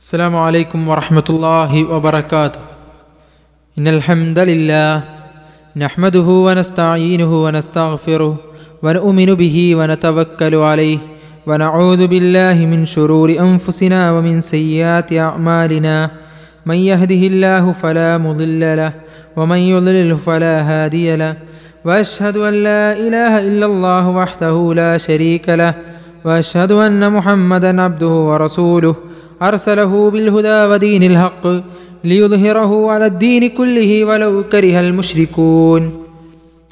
السلام عليكم ورحمة الله وبركاته. إن الحمد لله نحمده ونستعينه ونستغفره ونؤمن به ونتوكل عليه ونعوذ بالله من شرور أنفسنا ومن سيئات أعمالنا. من يهده الله فلا مضل له ومن يضلله فلا هادي له وأشهد أن لا إله إلا الله وحده لا شريك له وأشهد أن محمدا عبده ورسوله أرسله بالهدى ودين الحق ليظهره على الدين كله ولو كره المشركون.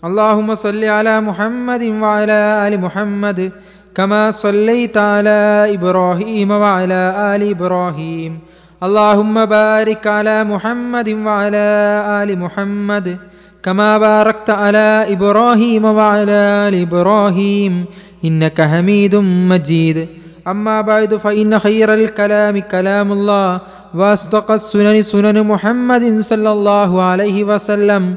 اللهم صل على محمد وعلى آل محمد كما صليت على إبراهيم وعلى آل إبراهيم. اللهم بارك على محمد وعلى آل محمد كما باركت على إبراهيم وعلى آل إبراهيم. إنك حميد مجيد. أما بعد فإن خير الكلام كلام الله وأصدق السنن سنن محمد صلى الله عليه وسلم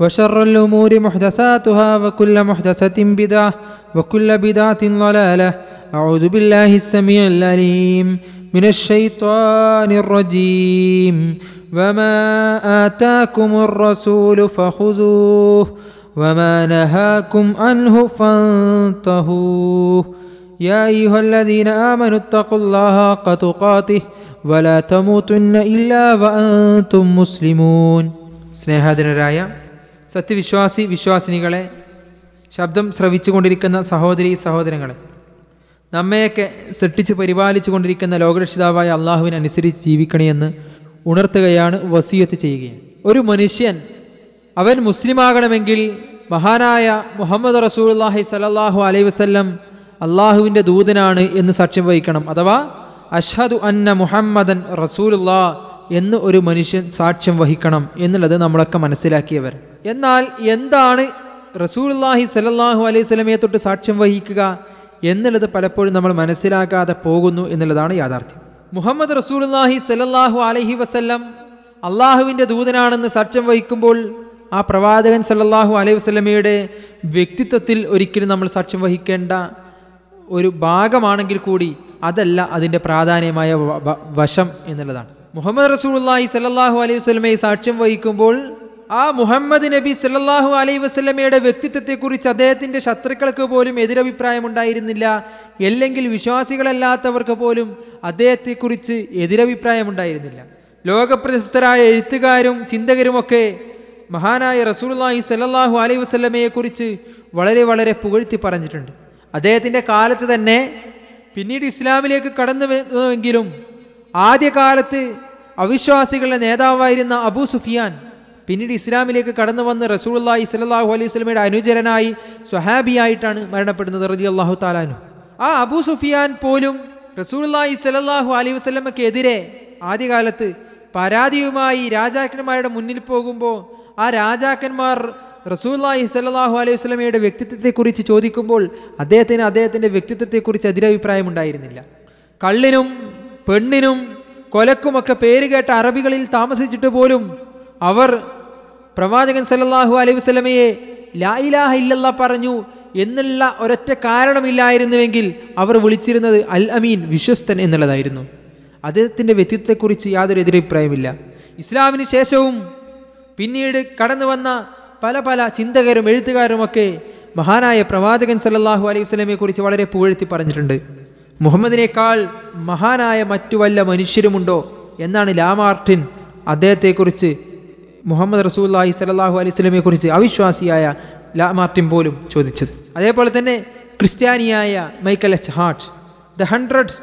وشر الأمور محدثاتها وكل محدثة بدعة وكل بدعة ضلالة. أعوذ بالله السميع العليم من الشيطان الرجيم. وما آتاكم الرسول فخذوه وما نهاكم عنه فانتهوه. يا أيها الذين آمنوا اتقوا الله حق تقاته ولا تموتن إلا وأنتم مسلمون സ്നേഹാദരരായ സത്യവിശ്വാസി വിശ്വാസിനികളെ ശബ്ദം ശ്രവിച്ചുകൊണ്ടിരിക്കുന്ന സഹോദരി സഹോദരങ്ങളെ നമ്മയൊക്കെ സൃഷ്ടിച്ച് പരിപാലിച്ചു കൊണ്ടിരിക്കുന്ന ലോകരക്ഷിതാവായ അള്ളാഹുവിനെ അനുസരിച്ച് ജീവിക്കണമെന്ന് ഉണർത്തുകയാണ് വസീയത്ത് ചെയ്യുകയും ഒരു മനുഷ്യൻ അവൻ മുസ്ലിമാകണമെങ്കിൽ മഹാനായ മുഹമ്മദ് റസൂൽല്ലാഹി സലല്ലാഹു അലൈഹി വസല്ലം അള്ളാഹുവിന്റെ ദൂതനാണ് എന്ന് സാക്ഷ്യം വഹിക്കണം. അഥവാ അഷ്ഹദു അന്ന മുഹമ്മദൻ റസൂലുല്ലാ എന്ന് ഒരു മനുഷ്യൻ സാക്ഷ്യം വഹിക്കണം എന്നുള്ളത് നമ്മളൊക്കെ മനസ്സിലാക്കിയവർ. എന്നാൽ എന്താണ് റസൂലുല്ലാഹി സലല്ലാഹു അലൈഹി സ്വലമയെ തൊട്ട് സാക്ഷ്യം വഹിക്കുക എന്നുള്ളത് പലപ്പോഴും നമ്മൾ മനസ്സിലാക്കാതെ പോകുന്നു എന്നുള്ളതാണ് യാഥാർത്ഥ്യം. മുഹമ്മദ് റസൂലുല്ലാഹി സലല്ലാഹു അലഹി വസ്ല്ലം അള്ളാഹുവിന്റെ ദൂതനാണെന്ന് സാക്ഷ്യം വഹിക്കുമ്പോൾ ആ പ്രവാചകൻ സല്ലല്ലാഹു അലൈഹി വസ്ലമയുടെ വ്യക്തിത്വത്തിൽ ഒരിക്കലും നമ്മൾ സാക്ഷ്യം വഹിക്കേണ്ട ഒരു ഭാഗമാണെങ്കിൽ കൂടി അതല്ല അതിന്റെ പ്രാധാന്യമായ വശം എന്നുള്ളതാണ്. മുഹമ്മദ് റസൂലുള്ളാഹി സല്ലാഹു അലൈഹി വസ്ലമയെ സാക്ഷ്യം വഹിക്കുമ്പോൾ ആ മുഹമ്മദ് നബി സല്ലാഹു അലൈഹി വസ്ലമയുടെ വ്യക്തിത്വത്തെക്കുറിച്ച് അദ്ദേഹത്തിന്റെ ശത്രുക്കൾക്ക് പോലും എതിരഭിപ്രായമുണ്ടായിരുന്നില്ല. അല്ലെങ്കിൽ വിശ്വാസികളല്ലാത്തവർക്ക് പോലും അദ്ദേഹത്തെക്കുറിച്ച് എതിരഭിപ്രായമുണ്ടായിരുന്നില്ല. ലോകപ്രശസ്തരായ എഴുത്തുകാരും ചിന്തകരുമൊക്കെ മഹാനായ റസൂലുള്ളാഹി സല്ലാഹു അലൈഹി വസ്ലമയെക്കുറിച്ച് വളരെ വളരെ പുകഴ്ത്തി പറഞ്ഞിട്ടുണ്ട്. അദ്ദേഹത്തിന്റെ കാലത്ത് തന്നെ പിന്നീട് ഇസ്ലാമിലേക്ക് കടന്നു വന്നുവെങ്കിലും ആദ്യകാലത്ത് അവിശ്വാസികളുടെ നേതാവായിരുന്ന അബൂ സുഫിയാൻ പിന്നീട് ഇസ്ലാമിലേക്ക് കടന്നു വന്ന് റസൂലുള്ളാഹി സലാഹു അലൈഹി വസല്ലമയുടെ അനുചരനായി സ്വഹാബിയായിട്ടാണ് മരണപ്പെടുന്നത് റതി അള്ളാഹു താലാനു ആ അബൂ സുഫിയാൻ പോലും റസൂലുള്ളാഹി സ്വല്ലല്ലാഹു അലൈഹി വസ്ലമക്കെതിരെ ആദ്യകാലത്ത് പരാതിയുമായി രാജാക്കന്മാരുടെ മുന്നിൽ പോകുമ്പോൾ ആ രാജാക്കന്മാർ റസൂല്ലാഹി സല്ലാഹു അലൈഹി സ്വലമയുടെ വ്യക്തിത്വത്തെക്കുറിച്ച് ചോദിക്കുമ്പോൾ അദ്ദേഹത്തിന് അദ്ദേഹത്തിന്റെ വ്യക്തിത്വത്തെക്കുറിച്ച് അതിരഭിപ്രായം ഉണ്ടായിരുന്നില്ല. കള്ളിനും പെണ്ണിനും കൊലക്കുമൊക്കെ പേര് കേട്ട അറബികളിൽ താമസിച്ചിട്ട് പോലും അവർ പ്രവാചകൻ സല്ലല്ലാഹു അലൈഹി വസല്ലമയെ ലാ ഇലാഹ ഇല്ലല്ലാ പറഞ്ഞു എന്നുള്ള ഒരൊറ്റ കാരണമില്ലായിരുന്നുവെങ്കിൽ അവർ വിളിച്ചിരുന്നത് അൽ അമീൻ വിശ്വസ്തൻ എന്നുള്ളതായിരുന്നു. അദ്ദേഹത്തിന്റെ വ്യക്തിത്വത്തെക്കുറിച്ച് യാതൊരു എതിരഭിപ്രായമില്ല ഇസ്ലാമിന് ശേഷവും പിന്നീട് കടന്നു വന്ന പല പല ചിന്തകരും എഴുത്തുകാരുമൊക്കെ മഹാനായ പ്രവാചകൻ സല്ലാഹു അലൈഹി വസല്ലമയെ കുറിച്ച് വളരെ പുകഴ്ത്തി പറഞ്ഞിട്ടുണ്ട്. മുഹമ്മദിനേക്കാൾ മഹാനായ മറ്റു വല്ല മനുഷ്യരുമുണ്ടോ എന്നാണ് ലാമാർട്ടിൻ അദ്ദേഹത്തെക്കുറിച്ച് മുഹമ്മദ് റസൂല്ലാഹി സലാഹു അലൈഹി വസല്ലമയെ കുറിച്ച് അവിശ്വാസിയായ ലാമാർട്ടിൻ പോലും ചോദിച്ചത്. അതേപോലെ തന്നെ ക്രിസ്ത്യാനിയായ Michael H. Hart the hundred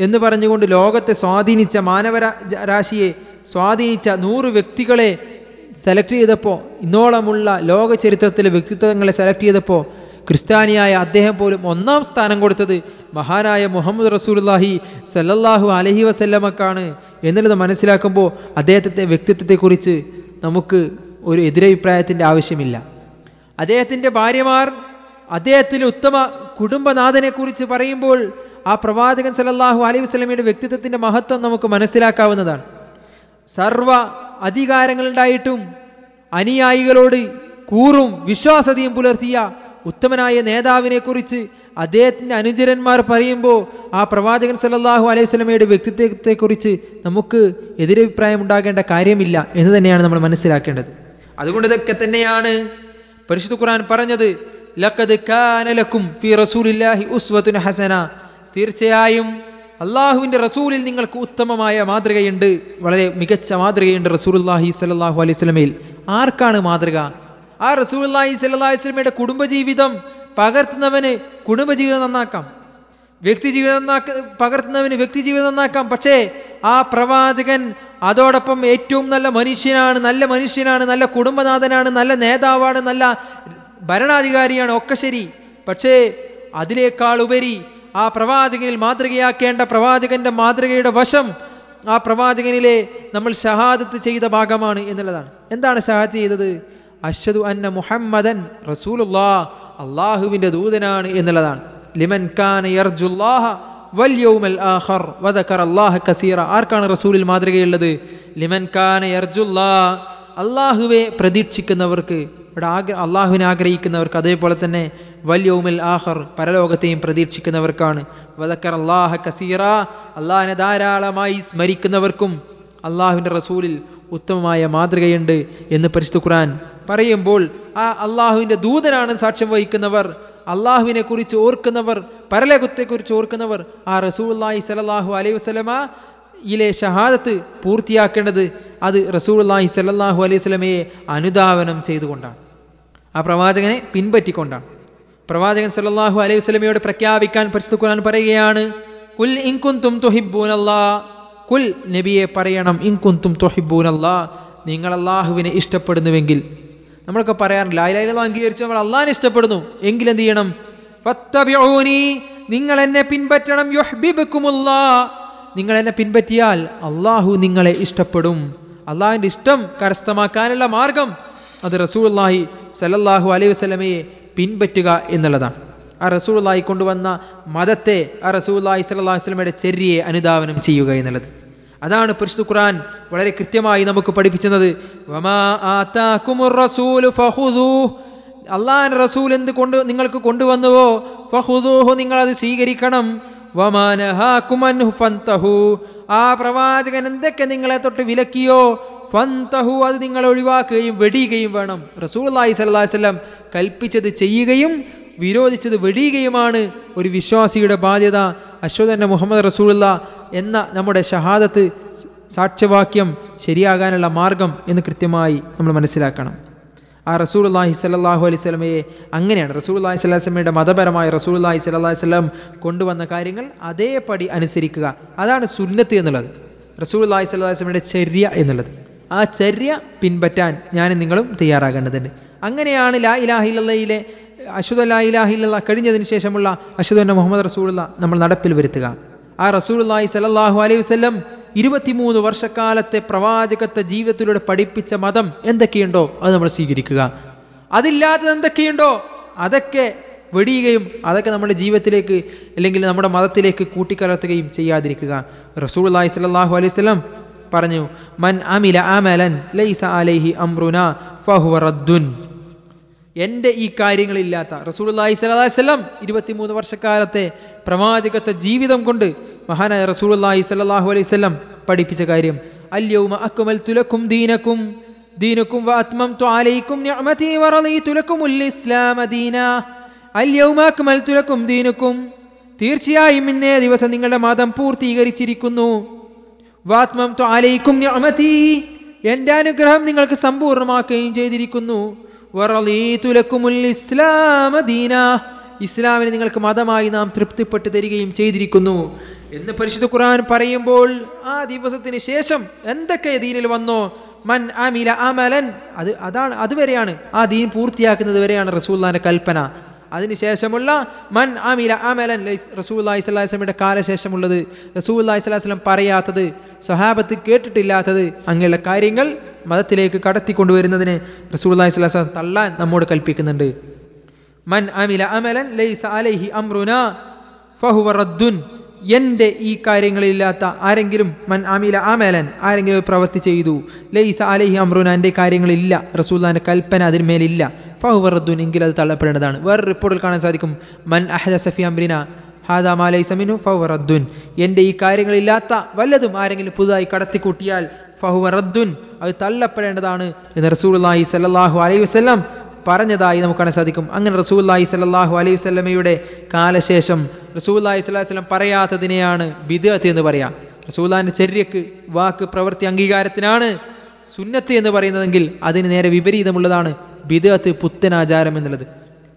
എന്ന് പറഞ്ഞുകൊണ്ട് ലോകത്തെ സ്വാധീനിച്ച മാനവരാശിയെ സ്വാധീനിച്ച നൂറ് വ്യക്തികളെ സെലക്ട് ചെയ്തപ്പോൾ ഇന്നോളമുള്ള ലോക ചരിത്രത്തിലെ വ്യക്തിത്വങ്ങളെ സെലക്ട് ചെയ്തപ്പോൾ ക്രിസ്ത്യാനിയായ അദ്ദേഹം പോലും ഒന്നാം സ്ഥാനം കൊടുത്തത് മഹാനായ മുഹമ്മദ് റസൂലുള്ളാഹി സല്ലല്ലാഹു അലഹി വസല്ലമക്കാണ് എന്നുള്ളത് മനസ്സിലാക്കുമ്പോൾ അദ്ദേഹത്തെ വ്യക്തിത്വത്തെക്കുറിച്ച് നമുക്ക് ഒരു എതിരഭിപ്രായത്തിന്റെ ആവശ്യമില്ല. അദ്ദേഹത്തിന്റെ ഭാര്യമാർ അദ്ദേഹത്തിന് ഉത്തമ കുടുംബനാഥനെക്കുറിച്ച് പറയുമ്പോൾ ആ പ്രവാചകൻ സലല്ലാഹു അലൈഹി വസ്ലമിയുടെ വ്യക്തിത്വത്തിന്റെ മഹത്വം നമുക്ക് മനസ്സിലാക്കാവുന്നതാണ്. സർവ അധികാരങ്ങളുണ്ടായിട്ടും അനുയായികളോട് കൂറും വിശ്വാസതയും പുലർത്തിയ ഉത്തമനായ നേതാവിനെ കുറിച്ച് അദ്ദേഹത്തിന്റെ അനുചരന്മാർ പറയുമ്പോൾ ആ പ്രവാചകൻ സല്ലാഹു അലൈഹി സ്വലമയുടെ വ്യക്തിത്വത്തെക്കുറിച്ച് നമുക്ക് എതിരഭിപ്രായം ഉണ്ടാകേണ്ട കാര്യമില്ല എന്ന് തന്നെയാണ് നമ്മൾ മനസ്സിലാക്കേണ്ടത്. അതുകൊണ്ട് ഇതൊക്കെ തന്നെയാണ് പരിശുദ്ധ ഖുർആൻ പറഞ്ഞത് ലക്കത് കാനലക്കും ഫി റസൂലില്ലാഹി ഉസ്വത്തുൻ ഹസന. തീർച്ചയായും അള്ളാഹുവിന്റെ റസൂലിൽ നിങ്ങൾക്ക് ഉത്തമമായ മാതൃകയുണ്ട്. വളരെ മികച്ച മാതൃകയുണ്ട് റസൂലുല്ലാഹി സലാഹു അലൈഹി സ്വലമയിൽ ആർക്കാണ് മാതൃക? ആ റസൂലുല്ലാഹി അലൈഹി സ്വലമയുടെ കുടുംബജീവിതം പകർത്തുന്നവന് കുടുംബജീവിതം നന്നാക്കാം. വ്യക്തിജീവിതം നന്നാക്ക പകർത്തുന്നവന് വ്യക്തിജീവിതം നന്നാക്കാം. പക്ഷേ ആ പ്രവാചകൻ അതോടൊപ്പം ഏറ്റവും നല്ല മനുഷ്യനാണ് നല്ല മനുഷ്യനാണ് നല്ല കുടുംബനാഥനാണ് നല്ല നേതാവാണ് നല്ല ഭരണാധികാരിയാണ്. ഒക്കെ ശരി. പക്ഷേ അതിലേക്കാൾ ഉപരി ആ പ്രവാചകനിൽ മാതൃകയാക്കേണ്ട പ്രവാചകന്റെ മാതൃകയുടെ വശം ആ പ്രവാചകനിലെ നമ്മൾ ഷഹാദത്ത് ചെയ്ത ഭാഗമാണ് എന്നുള്ളതാണ്. എന്താണ് ഷഹാദത്ത് ചെയ്തത്? അഷദു അന്ന മുഹമ്മദൻ റസൂലുല്ലാ അള്ളാഹുവിന്റെ ദൂതനാണ് എന്നുള്ളതാണ്. ലിമൻ കാന യർജുല്ലാഹ ആഖർ വദക്കർ അള്ളാഹ കസീറ. ആർക്കാണ് റസൂലിൽ മാതൃകയുള്ളത്? ലിമൻ യർജുല്ലാ അള്ളാഹുവെ പ്രതീക്ഷിക്കുന്നവർക്ക് ഇവിടെ ആഗ്ര അള്ളാഹുവിനെ ആഗ്രഹിക്കുന്നവർക്ക് അതേപോലെ തന്നെ വല്യൗമിൽ ആഹർ പരലോകത്തെയും പ്രതീക്ഷിക്കുന്നവർക്കാണ്. വദക്കർ അള്ളാഹ കസീറ അള്ളാഹിനെ ധാരാളമായി സ്മരിക്കുന്നവർക്കും അള്ളാഹുവിന്റെ റസൂലിൽ ഉത്തമമായ മാതൃകയുണ്ട് എന്ന് പരിശുദ്ധ ഖുർആൻ പറയുമ്പോൾ ആ അള്ളാഹുവിന്റെ ദൂതനാണ് സാക്ഷ്യം വഹിക്കുന്നവർ അള്ളാഹുവിനെ കുറിച്ച് ഓർക്കുന്നവർ പരലോകത്തെക്കുറിച്ച് ഓർക്കുന്നവർ ആ റസൂല്ലാഹി സലല്ലാഹു അലൈഹി വസ്ലമ ഇലെ ഷഹാദത്ത് പൂർത്തിയാക്കേണ്ടത് അത് റസൂലുള്ളാഹി സലല്ലാഹു അലൈഹി സ്വലമയെ അനുധാവനം ചെയ്തുകൊണ്ടാണ്. ആ പ്രവാചകനെ പിൻപറ്റിക്കൊണ്ടാണ്. പ്രവാചകൻ സല്ലാഹു അലൈഹി വസല്ലമയോട് പ്രഖ്യാപിക്കാൻ പരിശുദ്ധ ഖുർആൻ പറയുകയാണ് കുൽ ഇൻകുന്തും തുഹിബ്ബൂനല്ലാ. കുൽ നബിയെ പറയണം ഇൻകുന്തും തുഹിബ്ബൂനല്ലാ. നിങ്ങൾ അള്ളാഹുവിനെ ഇഷ്ടപ്പെടുന്നുവെങ്കിൽ. നമ്മളൊക്കെ പറയാറില്ല ലായിലായി അംഗീകരിച്ച് നമ്മൾ അള്ളാഹിനെ ഇഷ്ടപ്പെടുന്നു. എങ്കിൽ എന്ത് ചെയ്യണം? നിങ്ങൾ എന്നെ പിൻപറ്റണം യുഹ്ബിബുക്കുമുല്ലാ നിങ്ങൾ എന്നെ പിൻപറ്റിയാൽ അള്ളാഹു നിങ്ങളെ ഇഷ്ടപ്പെടും. അള്ളാഹുവിന്റെ ഇഷ്ടം കരസ്ഥമാക്കാനുള്ള മാർഗം അത് റസൂള്ളാഹി സലല്ലാഹു അലൈഹി വസല്ലമയെ പിൻപറ്റുക എന്നുള്ളതാണ്. ആ റസൂള്ളാഹി കൊണ്ടുവന്ന മതത്തെ ആ റസൂല്ലായി സല്ലല്ലാഹു വസ്ലമയുടെ ചെറിയെ അനുധാവനം ചെയ്യുക എന്നുള്ളത്. അതാണ് പരിശുദ്ധ ഖുർആൻ വളരെ കൃത്യമായി നമുക്ക് പഠിപ്പിക്കുന്നത് അള്ളാൻ റസൂൽ എന്ത് കൊണ്ട് നിങ്ങൾക്ക് കൊണ്ടുവന്നുവോ ഫഹുദൂഹു അത് സ്വീകരിക്കണം. വമാനഹാകുമൻഹു ഫന്തഹു ആ പ്രവാചകൻ എന്തൊക്കെ നിങ്ങളെ തൊട്ട് വിലക്കിയോ ഫന്തഹു അത് നിങ്ങൾ ഒഴിവാക്കുകയും വെടിയുകയും വേണം. റസൂൾ അള്ളാഹി വസല്ലം കൽപ്പിച്ചത് ചെയ്യുകയും വിരോധിച്ചത് വെടിയുകയുമാണ് ഒരു വിശ്വാസിയുടെ ബാധ്യത. അശ്വതന്നെ മുഹമ്മദ് റസൂലുള്ള എന്ന നമ്മുടെ ഷഹാദത്ത് സാക്ഷ്യവാക്യം ശരിയാകാനുള്ള മാർഗം എന്ന് കൃത്യമായി നമ്മൾ മനസ്സിലാക്കണം. ആ റസൂൽ അള്ളാഹി സല്ലാഹു അലൈഹി സ്വലമയെ അങ്ങനെയാണ്. റസൂൽ അള്ളാഹി സ്വലാഹി സ്വലമയുടെ മതപരമായ റസൂൽ അള്ളാഹി സ്വലാഹി സ്വലം കൊണ്ടുവന്ന കാര്യങ്ങൾ അതേപടി അനുസരിക്കുക. അതാണ് സുന്നത്ത് എന്നുള്ളത്. റസൂൽ അള്ളാഹി സ്വലാഹി സ്വലമയുടെ ചര്യ എന്നുള്ളത്. ആ ചര്യ പിൻപറ്റാൻ ഞാൻ നിങ്ങളും തയ്യാറാകേണ്ടതുണ്ട്. അങ്ങനെയാണ് ലാ ഇലാഹില്ലയിലെ അശുദ ലാ ഇലാഹില്ല കഴിഞ്ഞതിന് ശേഷമുള്ള അശ്വത മുഹമ്മദ് റസൂലുള്ള നമ്മൾ നടപ്പിൽ വരുത്തുക. ആ റസൂൽ സലല്ലാഹു അലൈഹി വസ്ലം ഇരുപത്തിമൂന്ന് വർഷക്കാലത്തെ പ്രവാചകത്തെ ജീവിതത്തിലൂടെ പഠിപ്പിച്ച മതം എന്തൊക്കെയുണ്ടോ അത് നമ്മൾ സ്വീകരിക്കുക. അതില്ലാത്തത് എന്തൊക്കെയുണ്ടോ അതൊക്കെ വെടിയുകയും അതൊക്കെ നമ്മുടെ ജീവിതത്തിലേക്ക് അല്ലെങ്കിൽ നമ്മുടെ മതത്തിലേക്ക് കൂട്ടിക്കലർത്തുകയും ചെയ്യാതിരിക്കുക. റസൂൾ അള്ളാഹി അലൈഹി വസല്ലം പറഞ്ഞു മൻ അമില അമലൻ ലൈസ അലൈഹി അമ്രുന ഫഹുവ റദ്ദുൻ. എന്റെ ഈ കാര്യങ്ങളില്ലാത്ത റസൂലുള്ളാഹി സ്വല്ലല്ലാഹി അലൈഹി വസല്ലം ഇരുപത്തിമൂന്ന് വർഷക്കാലത്തെ പ്രവാചകത്വ ജീവിതം കൊണ്ട് മഹാനായ റസൂലുള്ളാഹി സ്വല്ലല്ലാഹു അലൈഹി വസല്ലം പഠിപ്പിച്ച കാര്യം അല്യൗമ അക്കുമൽ തുലക്കും ദീനക്കും ദീനക്കും അലൈക്കും നിഅമതി വറളീതു ലക്കുമുൽ ഇസ്ലാമ ദീന. അല്യൗമ അക്മൽതു ലക്കും ദീനക്കും തീർച്ചയായും ഇന്നേ ദിവസം നിങ്ങളുടെ മതം പൂർത്തീകരിച്ചിരിക്കുന്നു. എന്റെ അനുഗ്രഹം നിങ്ങൾക്ക് സമ്പൂർണമാക്കുകയും ചെയ്തിരിക്കുന്നു. ഇസ്ലാമിനെ നിങ്ങൾക്ക് മതമായി നാം തൃപ്തിപ്പെട്ട് തരികയും ചെയ്തിരിക്കുന്നു. എന്ന് പരിശുദ്ധ ഖുർആൻ പറയുമ്പോൾ ആ ദിവസത്തിന് ശേഷം എന്തൊക്കെ ദീനിൽ വന്നോ? മൻ അമില അമലൻ. അത് അതാണ് അതുവരെയാണ്. ആ ദീൻ പൂർത്തിയാക്കുന്നത് വരെയാണ് റസൂൽ കൽപ്പന. അതിനുശേഷമുള്ള മൻ അമില അമലൻ റസൂല്ലാഹി സ്വലാസ്ലമിയുടെ കാലശേഷമുള്ളത്. റസൂല്ലാഹി സ്വലാസ്ലം പറയാത്തത് സ്വഹാബത്ത് കേട്ടിട്ടില്ലാത്തത് അങ്ങനെയുള്ള കാര്യങ്ങൾ മതത്തിലേക്ക് കടത്തിക്കൊണ്ടുവരുന്നതിന് റസൂല്ലാഹി സ്വലാസ്ലം തള്ളാൻ നമ്മോട് കൽപ്പിക്കുന്നുണ്ട്. മൻ അമില അമലൻ ലൈസ അലൈഹി അമ്രുന ഫഹുവ റദ്ദുൻ. എന്റെ ഈ കാര്യങ്ങളില്ലാത്ത ആരെങ്കിലും മൻ അമില അമലൻ ആരെങ്കിലും പ്രവൃത്തി ചെയ്തു ലൈസ അലൈഹി അമ്രുന എന്റെ കാര്യങ്ങളില്ല. റസൂല്ലാന്റെ കൽപ്പന അതിന്മേലില്ല. ഫഹുവറദ്ദുൻ എങ്കിൽ അത് തള്ളപ്പെടേണ്ടതാണ്. വേറെ റിപ്പോർട്ടിൽ കാണാൻ സാധിക്കും. മൻ അഹദ സഫി അംബ്രിന ഹാദാ മാലൈ സമിനു ഫഹുവറദ്ദുൻ എന്റെ ഈ കാര്യങ്ങളില്ലാത്ത വല്ലതും ആരെങ്കിലും പുതുതായി കടത്തിക്കൂട്ടിയാൽ ഫഹുവറദ്ദുൻ അത് തള്ളപ്പെടേണ്ടതാണ് എന്ന് റസൂലുള്ളാഹി സല്ലാഹു അലൈഹി വസല്ലം പറഞ്ഞതായി നമുക്ക് കാണാൻ സാധിക്കും. അങ്ങനെ റസൂല്ലാഹി സല്ലാഹു അലൈഹി വല്ലമയുടെ കാലശേഷം റസൂല്ലാഹി സ്വലാഹു വല്ലം പറയാത്തതിനെയാണ് ബിദത്ത് എന്ന് പറയാം. റസൂല്ലാന്റെ ചര്യക്ക് വാക്ക് പ്രവൃത്തി അംഗീകാരത്തിനാണ് സുന്നത്ത് എന്ന് പറയുന്നതെങ്കിൽ അതിന് നേരെ വിപരീതമുള്ളതാണ്. ബിദത്ത് പുത്തനാചാരം എന്നുള്ളത്.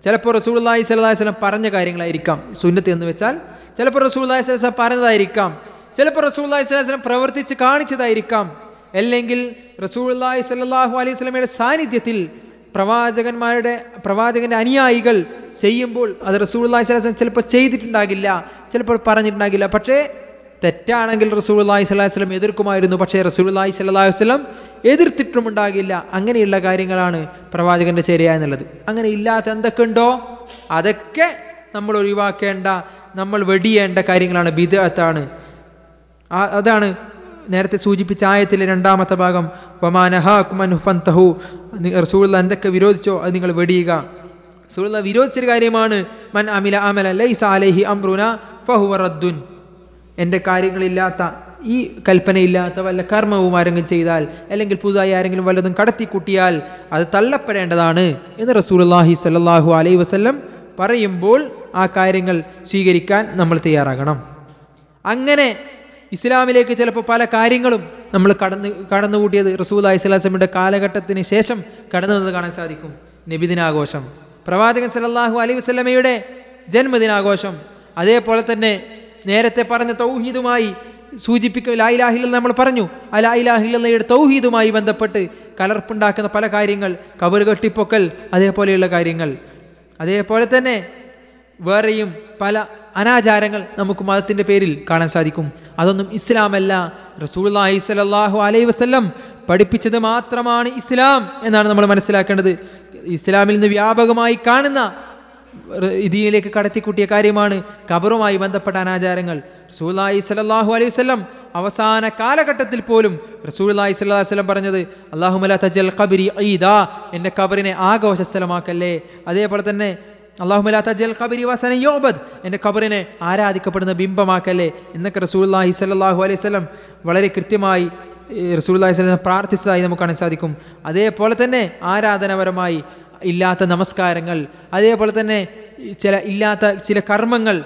ചിലപ്പോൾ റസൂള്ളി സ്വലാഹു വല്ലം പറഞ്ഞ കാര്യങ്ങളായിരിക്കാം സുന്നത്ത് എന്ന് വെച്ചാൽ. ചിലപ്പോൾ റസൂള്ളി സ്വലം പറഞ്ഞതായിരിക്കാം. ചിലപ്പോൾ റസൂള്ളി വല്ലം പ്രവർത്തിച്ച് കാണിച്ചതായിരിക്കാം. അല്ലെങ്കിൽ റസൂള്ളി സല്ലാഹു അലൈഹി സ്വലമയുടെ സാന്നിധ്യത്തിൽ പ്രവാചകന്മാരുടെ പ്രവാചകന്റെ അനുയായികൾ ചെയ്യുമ്പോൾ അത് റസൂള്ളി സ്വലം ചിലപ്പോൾ ചെയ്തിട്ടുണ്ടാകില്ല ചിലപ്പോൾ പറഞ്ഞിട്ടുണ്ടാകില്ല. പക്ഷേ തെറ്റാണെങ്കിൽ റസൂള്ളി സ്വലാഹി വസ്ലം എതിർക്കുമായിരുന്നു പക്ഷേ റസൂള്ളി സ്വലാഹി വസ്ലം എതിർത്തിട്ടുമുണ്ടാകില്ല. അങ്ങനെയുള്ള കാര്യങ്ങളാണ് പ്രവാചകന്റെ ശരിയായ എന്നുള്ളത്. അങ്ങനെ ഇല്ലാത്ത എന്തൊക്കെ ഉണ്ടോ? അതൊക്കെ നമ്മൾ ഒഴിവാക്കേണ്ട നമ്മൾ വെടിയേണ്ട കാര്യങ്ങളാണ്. ബിദത്താണ് അതാണ് നേരത്തെ സൂചിപ്പിച്ച ആയത്തിലെ രണ്ടാമത്തെ ഭാഗം. വമാനഹു റസൂള്ള എന്തൊക്കെ വിരോധിച്ചോ അത് നിങ്ങൾ വെടിയുക. റസൂള്ള വിരോധിച്ചൊരു കാര്യമാണ് മൻ അമില അമല ലൈസ അലൈഹി അമ്രുന ഫഹുവ റദ്ദുൻ. എന്റെ കാര്യങ്ങളില്ലാത്ത ഈ കൽപ്പനയില്ലാത്ത വല്ല കർമ്മവും ആരെങ്കിലും ചെയ്താൽ അല്ലെങ്കിൽ പുതുതായി ആരെങ്കിലും വല്ലതും കടത്തിക്കൂട്ടിയാൽ അത് തള്ളപ്പെടേണ്ടതാണ് എന്ന് റസൂലുള്ളാഹി സല്ലാഹു അലൈ വസല്ലം പറയുമ്പോൾ ആ കാര്യങ്ങൾ സ്വീകരിക്കാൻ നമ്മൾ തയ്യാറാകണം. അങ്ങനെ ഇസ്ലാമിലേക്ക് ചിലപ്പോൾ പല കാര്യങ്ങളും നമ്മൾ കടന്ന് കടന്നുകൂട്ടിയത് റസൂൽ അലൈഹിസ്ലാസമിയുടെ കാലഘട്ടത്തിന് ശേഷം കടന്നു വന്നത് കാണാൻ സാധിക്കും. നബിദിനാഘോഷം. പ്രവാചകൻ സലല്ലാഹു അലൈ വസ്ലമയുടെ ജന്മദിനാഘോഷം. അതേപോലെ തന്നെ നേരത്തെ പറഞ്ഞ തൗഹീദുമായി സൂചിപ്പിക്കും ലായിലാഹില്ല നമ്മൾ പറഞ്ഞു. ആ ലായിലാഹില്ലയുടെ തൗഹീദുമായി ബന്ധപ്പെട്ട് കലർപ്പുണ്ടാക്കുന്ന പല കാര്യങ്ങൾ കബർ കെട്ടിപ്പൊക്കൽ അതേപോലെയുള്ള കാര്യങ്ങൾ. അതേപോലെ തന്നെ വേറെയും പല അനാചാരങ്ങൾ നമുക്ക് മതത്തിന്റെ പേരിൽ കാണാൻ സാധിക്കും. അതൊന്നും ഇസ്ലാമല്ല. റസൂൽഹി സലാഹു അലൈ വസ്ല്ലം പഠിപ്പിച്ചത് മാത്രമാണ് ഇസ്ലാം എന്നാണ് നമ്മൾ മനസ്സിലാക്കേണ്ടത്. ഇസ്ലാമിൽ നിന്ന് വ്യാപകമായി കാണുന്ന ദീനിലേക്ക് കടത്തിക്കൂട്ടിയ കാര്യമാണ് കബറുമായി ബന്ധപ്പെട്ട അനാചാരങ്ങൾ. റസൂലായി സലാഹു അലൈഹി വസ്ലം അവസാന കാലഘട്ടത്തിൽ പോലും റസൂലായി അലൈഹി വസല്ലം പറഞ്ഞത് അള്ളാഹുമല തജൽ ഖബരി ഈദാ എന്റെ ഖബറിനെ ആഘോഷ സ്ഥലമാക്കല്ലേ അതേപോലെ തന്നെ അള്ളാഹുമല തജൽ ഖബരി വസന യോബദ് എന്റെ ഖബറിനെ ആരാധിക്കപ്പെടുന്ന ബിംബമാക്കല്ലേ? എന്നൊക്കെ റസൂല്ലാഹി സല്ലാഹു അലൈഹി സ്വലം വളരെ കൃത്യമായി റസൂല്ലാഹി സ്വലം പ്രാർത്ഥിച്ചതായി നമുക്ക് കാണാൻ സാധിക്കും. അതേപോലെ തന്നെ ആരാധനപരമായി ഇല്ലാത്ത നമസ്കാരങ്ങൾ അതേപോലെ തന്നെ ചില ഇല്ലാത്ത ചില കർമ്മങ്ങൾ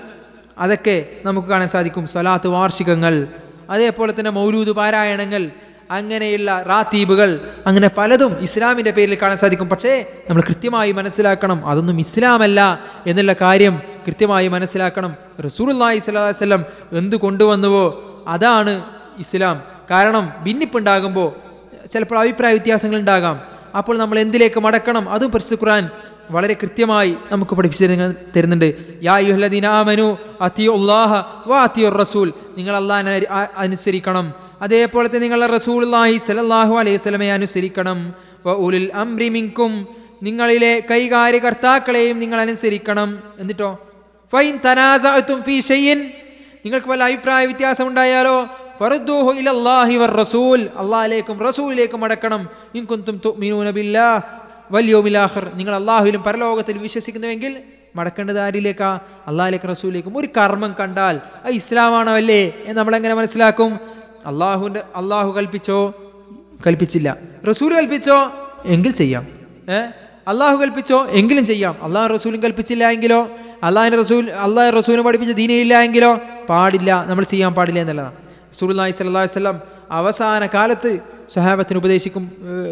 അതൊക്കെ നമുക്ക് കാണാൻ സാധിക്കും. സ്വലാത്ത് വാർഷികങ്ങൾ അതേപോലെ തന്നെ മൗലൂദ് പാരായണങ്ങൾ അങ്ങനെയുള്ള റാത്തീബുകൾ അങ്ങനെ പലതും ഇസ്ലാമിന്റെ പേരിൽ കാണാൻ സാധിക്കും. പക്ഷേ നമ്മൾ കൃത്യമായി മനസ്സിലാക്കണം അതൊന്നും ഇസ്ലാമല്ല എന്നുള്ള കാര്യം കൃത്യമായി മനസ്സിലാക്കണം. റസൂർല്ലാഹി സ്വലാഹു വല്ലം എന്ത് കൊണ്ടുവന്നുവോ അതാണ് ഇസ്ലാം. കാരണം ഭിന്നിപ്പുണ്ടാകുമ്പോൾ ചിലപ്പോൾ അഭിപ്രായ വ്യത്യാസങ്ങൾ ഉണ്ടാകാം. അപ്പോൾ നമ്മൾ എന്തിലേക്ക് മടക്കണം? അതും പരിശുദ്ധ ഖുർആൻ വളരെ കൃത്യമായി നമുക്ക് പഠിപ്പിച്ചു തരുന്നുണ്ട്. യാ യുഹ്ലദീനാമനു ഉള്ളാഹ വാ അതി റസൂൽ. നിങ്ങൾ അള്ളാഹിനെ അനുസരിക്കണം. അതേപോലെ തന്നെ നിങ്ങളുടെ റസൂലുള്ളാഹി സലല്ലാഹു അലൈഹി സ്വലമയെ അനുസരിക്കണം. വ ഉലുൽ അംരി മിൻകും. നിങ്ങളിലെ കൈകാര്യകർത്താക്കളെയും നിങ്ങൾ അനുസരിക്കണം. എന്നിട്ടോ? ഫൈൻ തനാസും ഫീ ഷെയ്യൻ നിങ്ങൾക്ക് വല്ല അഭിപ്രായ വ്യത്യാസം ഉണ്ടായാലോ? ഫറുദ്ദൂഹു ഇലല്ലാഹി വർ റസൂൽ. അള്ളാഹിലേക്കും റസൂലിലേക്കും മടക്കണം. ഇൻകുന്തും യൗമിൽ ആഖിർ. നിങ്ങൾ അള്ളാഹുവിലും പരലോകത്തിൽ വിശ്വസിക്കുന്നുവെങ്കിൽ മടക്കേണ്ടത് ആരിലേക്കാ? അള്ളാഹിലേക്ക് റസൂലിലേക്കും. ഒരു കർമ്മം കണ്ടാൽ അത് ഇസ്ലാമാണോ അല്ലേ എന്ന് നമ്മൾ എങ്ങനെ മനസ്സിലാക്കും? അള്ളാഹുവിന്റെ അള്ളാഹു കൽപ്പിച്ചോ? കൽപ്പിച്ചില്ല. റസൂൽ കൽപ്പിച്ചോ? എങ്കിൽ ചെയ്യാം. ഏ? അള്ളാഹു കൽപ്പിച്ചോ? എങ്കിലും ചെയ്യാം. അള്ളാഹു റസൂലും കൽപ്പിച്ചില്ല എങ്കിലോ? അള്ളാഹിന്റെ റസൂൽ അള്ളാഹു റസൂലിനെ പഠിപ്പിച്ച ദീനയില്ല എങ്കിലോ? പാടില്ല. നമ്മൾ ചെയ്യാൻ പാടില്ല എന്നുള്ളതാണ്. റസൂൽല്ലാഹി സല്ലാ വല്ലം അവസാന കാലത്ത് സഹാബത്തിന് ഉപദേശിക്കും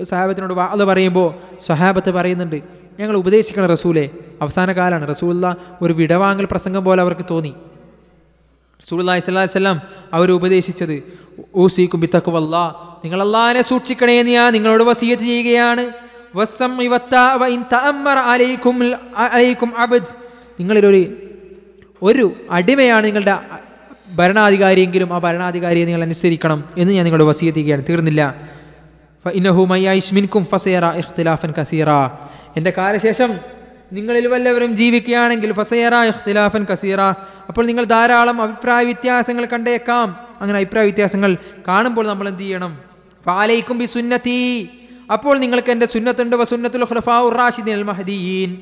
സഹാബത്തിനോട് അത് പറയുമ്പോൾ സഹാബത്ത് പറയുന്നുണ്ട് ഞങ്ങൾ ഉപദേശിക്കണം റസൂലെ. അവസാന കാലമാണ് റസൂല്ല ഒരു വിടവാങ്ങൽ പ്രസംഗം പോലെ അവർക്ക് തോന്നി. സ്വല്ലല്ലാഹി അലൈഹി വസല്ലം അവർ ഉപദേശിച്ചത് ഊസീക്കും ബിത്തക്കുവല്ല നിങ്ങൾ അള്ളാഹിനെ സൂക്ഷിക്കണേ എന്ന് ഞാൻ നിങ്ങളോട് വസീയത്ത് ചെയ്യുകയാണ്. നിങ്ങളിലൊരു ഒരു അടിമയാണ് നിങ്ങളുടെ ഭരണാധികാരിയെങ്കിലും ആ ഭരണാധികാരിയെ നിങ്ങൾ അനുസരിക്കണം എന്ന് ഞാൻ നിങ്ങളുടെ വസീയത്തിക്കുകയാണ് തീർന്നില്ല. ഇന്നഹുമയ്യായിഷ്മിൻകും ഫസേറ ഇഖ്തിലാഫൻ കസീറ. എന്റെ കാലശേഷം നിങ്ങളിൽ വല്ലവരും ജീവിക്കുകയാണെങ്കിൽ ഫസേറ ഇഖ്തിലാഫൻ കസീറ. അപ്പോൾ നിങ്ങൾ ധാരാളം അഭിപ്രായ വ്യത്യാസങ്ങൾ കണ്ടേക്കാം. അങ്ങനെ അഭിപ്രായ വ്യത്യാസങ്ങൾ കാണുമ്പോൾ നമ്മൾ എന്ത് ചെയ്യണം? ഫാലൈക്കും ബി സുന്നത്തി. അപ്പോൾ നിങ്ങൾക്ക് എന്റെ സുന്നത്തുണ്ട്. വസുന്നത്തുൽ ഖുലഫാ റാഷിദീൻ അൽ മഹദീൻ.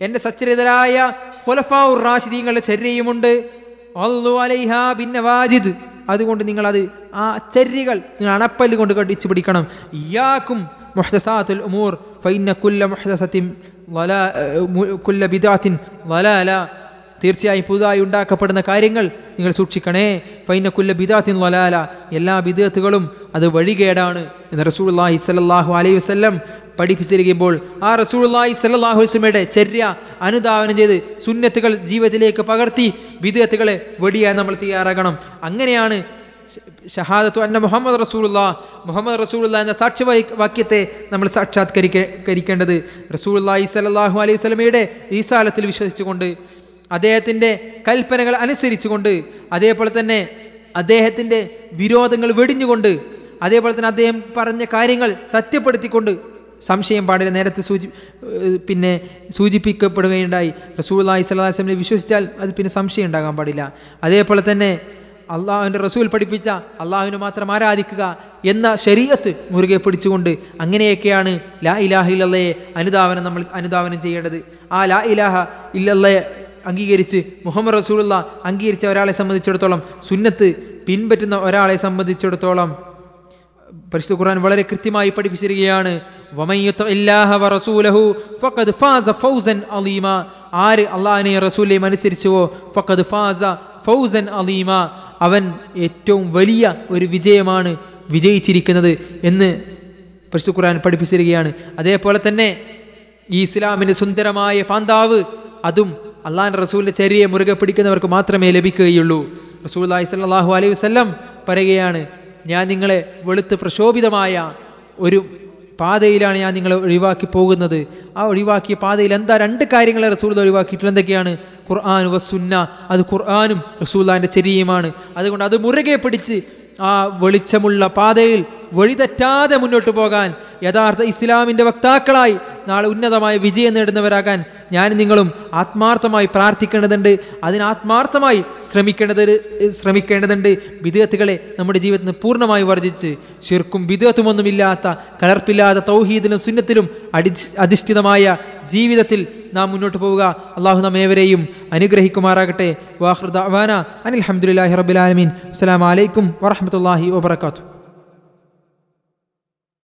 എന്റെ സച്ചരിതരായ ഖുലഫാ ഉറാഷിദീങ്ങളുടെ ചര്യയുമുണ്ട്. അള്ളു അതുകൊണ്ട് അത് ആ ചെരികൾ നിങ്ങൾ അണപ്പല്ല് കൊണ്ട് കടിച്ചു പിടിക്കണം. ഇയാക്കും മുഹ്തസാത്തുൽ ഉമൂർ. ഫൈന കുല്ല മുഹ്തസത്തിൻ വല കുല്ല ബിദാത്തിൻ വലാല. തീർച്ചയായും പുതുതായി ഉണ്ടാക്കപ്പെടുന്ന കാര്യങ്ങൾ നിങ്ങൾ സൂക്ഷിക്കണേ. ഫൈന കുല്ല ബിദാത്തിൻ വലാല. എല്ലാ ബിദത്തുകളും അത് വഴികേടാണ് എന്ന് റസൂലുള്ളാഹി സ്വല്ലല്ലാഹു അലൈഹി വസല്ലം പഠിപ്പിച്ചിരിക്കുമ്പോൾ ആ അലൈഹി വസല്ലമയുടെ ചര്യ അനുധാവനം ചെയ്ത് സുന്നത്തുകൾ ജീവിതത്തിലേക്ക് പകർത്തി ബിദത്തുകളെ വെടിയാൻ നമ്മൾ തയ്യാറാകണം. അങ്ങനെയാണ് ഷഹാദത്തു അന്ന മുഹമ്മദ് റസൂലുള്ള മുഹമ്മദ് റസൂലുള്ള എന്ന സാക്ഷ്യ വാക്യത്തെ നമ്മൾ സാക്ഷാത്കരിക്കേണ്ടത് റസൂലുള്ളാഹി സലാഹു അലൈഹി വസല്ലമയുടെ ഈസാലത്തിൽ വിശ്വസിച്ചുകൊണ്ട് അദ്ദേഹത്തിന്റെ കൽപ്പനകൾ അനുസരിച്ചുകൊണ്ട് അതേപോലെ തന്നെ അദ്ദേഹത്തിന്റെ വിരോധങ്ങൾ വെടിഞ്ഞുകൊണ്ട് അതേപോലെ തന്നെ അദ്ദേഹം പറഞ്ഞ കാര്യങ്ങൾ സത്യപ്പെടുത്തിക്കൊണ്ട് സംശയം പാടില്ല. നേരത്തെ സൂചി പിന്നെ സൂചിപ്പിക്കപ്പെടുകയുണ്ടായി. റസൂൽ സ്വലാസ്ലമിനെ വിശ്വസിച്ചാൽ അത് പിന്നെ സംശയം ഉണ്ടാകാൻ പാടില്ല. അതേപോലെ തന്നെ അള്ളാഹുവിന്റെ റസൂൽ പഠിപ്പിച്ച അള്ളാഹുവിനെ മാത്രം ആരാധിക്കുക എന്ന ശരീരത്ത് മുറുകെ പിടിച്ചുകൊണ്ട് അങ്ങനെയൊക്കെയാണ് ലാ ഇലാഹ ഇല്ലല്ലയെ അനുധാവനം നമ്മൾ അനുധാവനം ചെയ്യേണ്ടത്. ആ ലാ ഇലാഹ ഇല്ലല്ലയെ അംഗീകരിച്ച് മുഹമ്മദ് റസൂലുള്ള അംഗീകരിച്ച ഒരാളെ സംബന്ധിച്ചിടത്തോളം സുന്നത്ത് പിൻപറ്റുന്ന ഒരാളെ സംബന്ധിച്ചിടത്തോളം പരിശുദ്ധ ഖുർആൻ വളരെ കൃത്യമായി പഠിപ്പിച്ചിരിക്കുകയാണ് ആര് അള്ളാഹിനെ റസൂലെയും അനുസരിച്ചുവോ? ഫഖദ് ഫാസ ഫൗസൻ അലീമ. അവൻ ഏറ്റവും വലിയ ഒരു വിജയമാണ് വിജയിച്ചിരിക്കുന്നത് എന്ന് പരിശുദ്ധ ഖുർആൻ പഠിപ്പിച്ചിരിക്കുകയാണ്. അതേപോലെ തന്നെ ഈ ഇസ്ലാമിന്റെ സുന്ദരമായ പാന്താവ് അതും അള്ളാഹാൻ റസൂലിന്റെ ചെറിയ മുറുകെ പിടിക്കുന്നവർക്ക് മാത്രമേ ലഭിക്കുകയുള്ളൂ. റസൂൽ അലൈഹി സ്വല്ലാഹു അലൈഹി വസ്ലം പറയുകയാണ് ഞാൻ നിങ്ങളെ വെളുത്ത് പ്രക്ഷോഭിതമായ ഒരു പാതയിലാണ് ഞാൻ നിങ്ങളെ ഒഴിവാക്കി പോകുന്നത്. ആ ഒഴിവാക്കിയ പാതയിൽ എന്താ രണ്ട് കാര്യങ്ങളെ റസൂൽ ഒഴിവാക്കിയിട്ടുള്ള എന്തൊക്കെയാണ്? ഖുർആൻ വസുന്ന അത് ഖുർആാനും റസൂല്ലാന്റെ ചെരിയുമാണ്. അതുകൊണ്ട് അത് മുറുകെ പിടിച്ച് ആ വെളിച്ചമുള്ള പാതയിൽ വഴിതെറ്റാതെ മുന്നോട്ട് പോകാൻ യഥാർത്ഥ ഇസ്ലാമിന്റെ വക്താക്കളായി നാളെ ഉന്നതമായ വിജയം നേടുന്നവരാകാൻ ഞാൻ നിങ്ങളും ആത്മാർത്ഥമായി പ്രാർത്ഥിക്കേണ്ടതുണ്ട്. അതിന് ആത്മാർത്ഥമായി ശ്രമിക്കേണ്ടത് ശ്രമിക്കേണ്ടതുണ്ട്. വിദേഹത്തുകളെ നമ്മുടെ ജീവിതത്തിൽ നിന്ന് പൂർണമായി വർജിച്ച് ശിർക്കും വിദേഹത്തുമൊന്നുമില്ലാത്ത കലർപ്പില്ലാത്ത തൗഹീദിലും സുന്നത്തിലും അടി അധിഷ്ഠിതമായ ജീവിതത്തിൽ നാം മുന്നോട്ട് പോവുക. അള്ളാഹു നമ്മേവരെയും അനുഗ്രഹിക്കുമാറാകട്ടെ. വാഹൃദ അവാന അനിൽ അഹമ്മദില്ലാഹി റബുലാലമീൻ അസ്സാം വലൈക്കും വറഹമത്തല്ലാഹി വാബർക്കാത്തു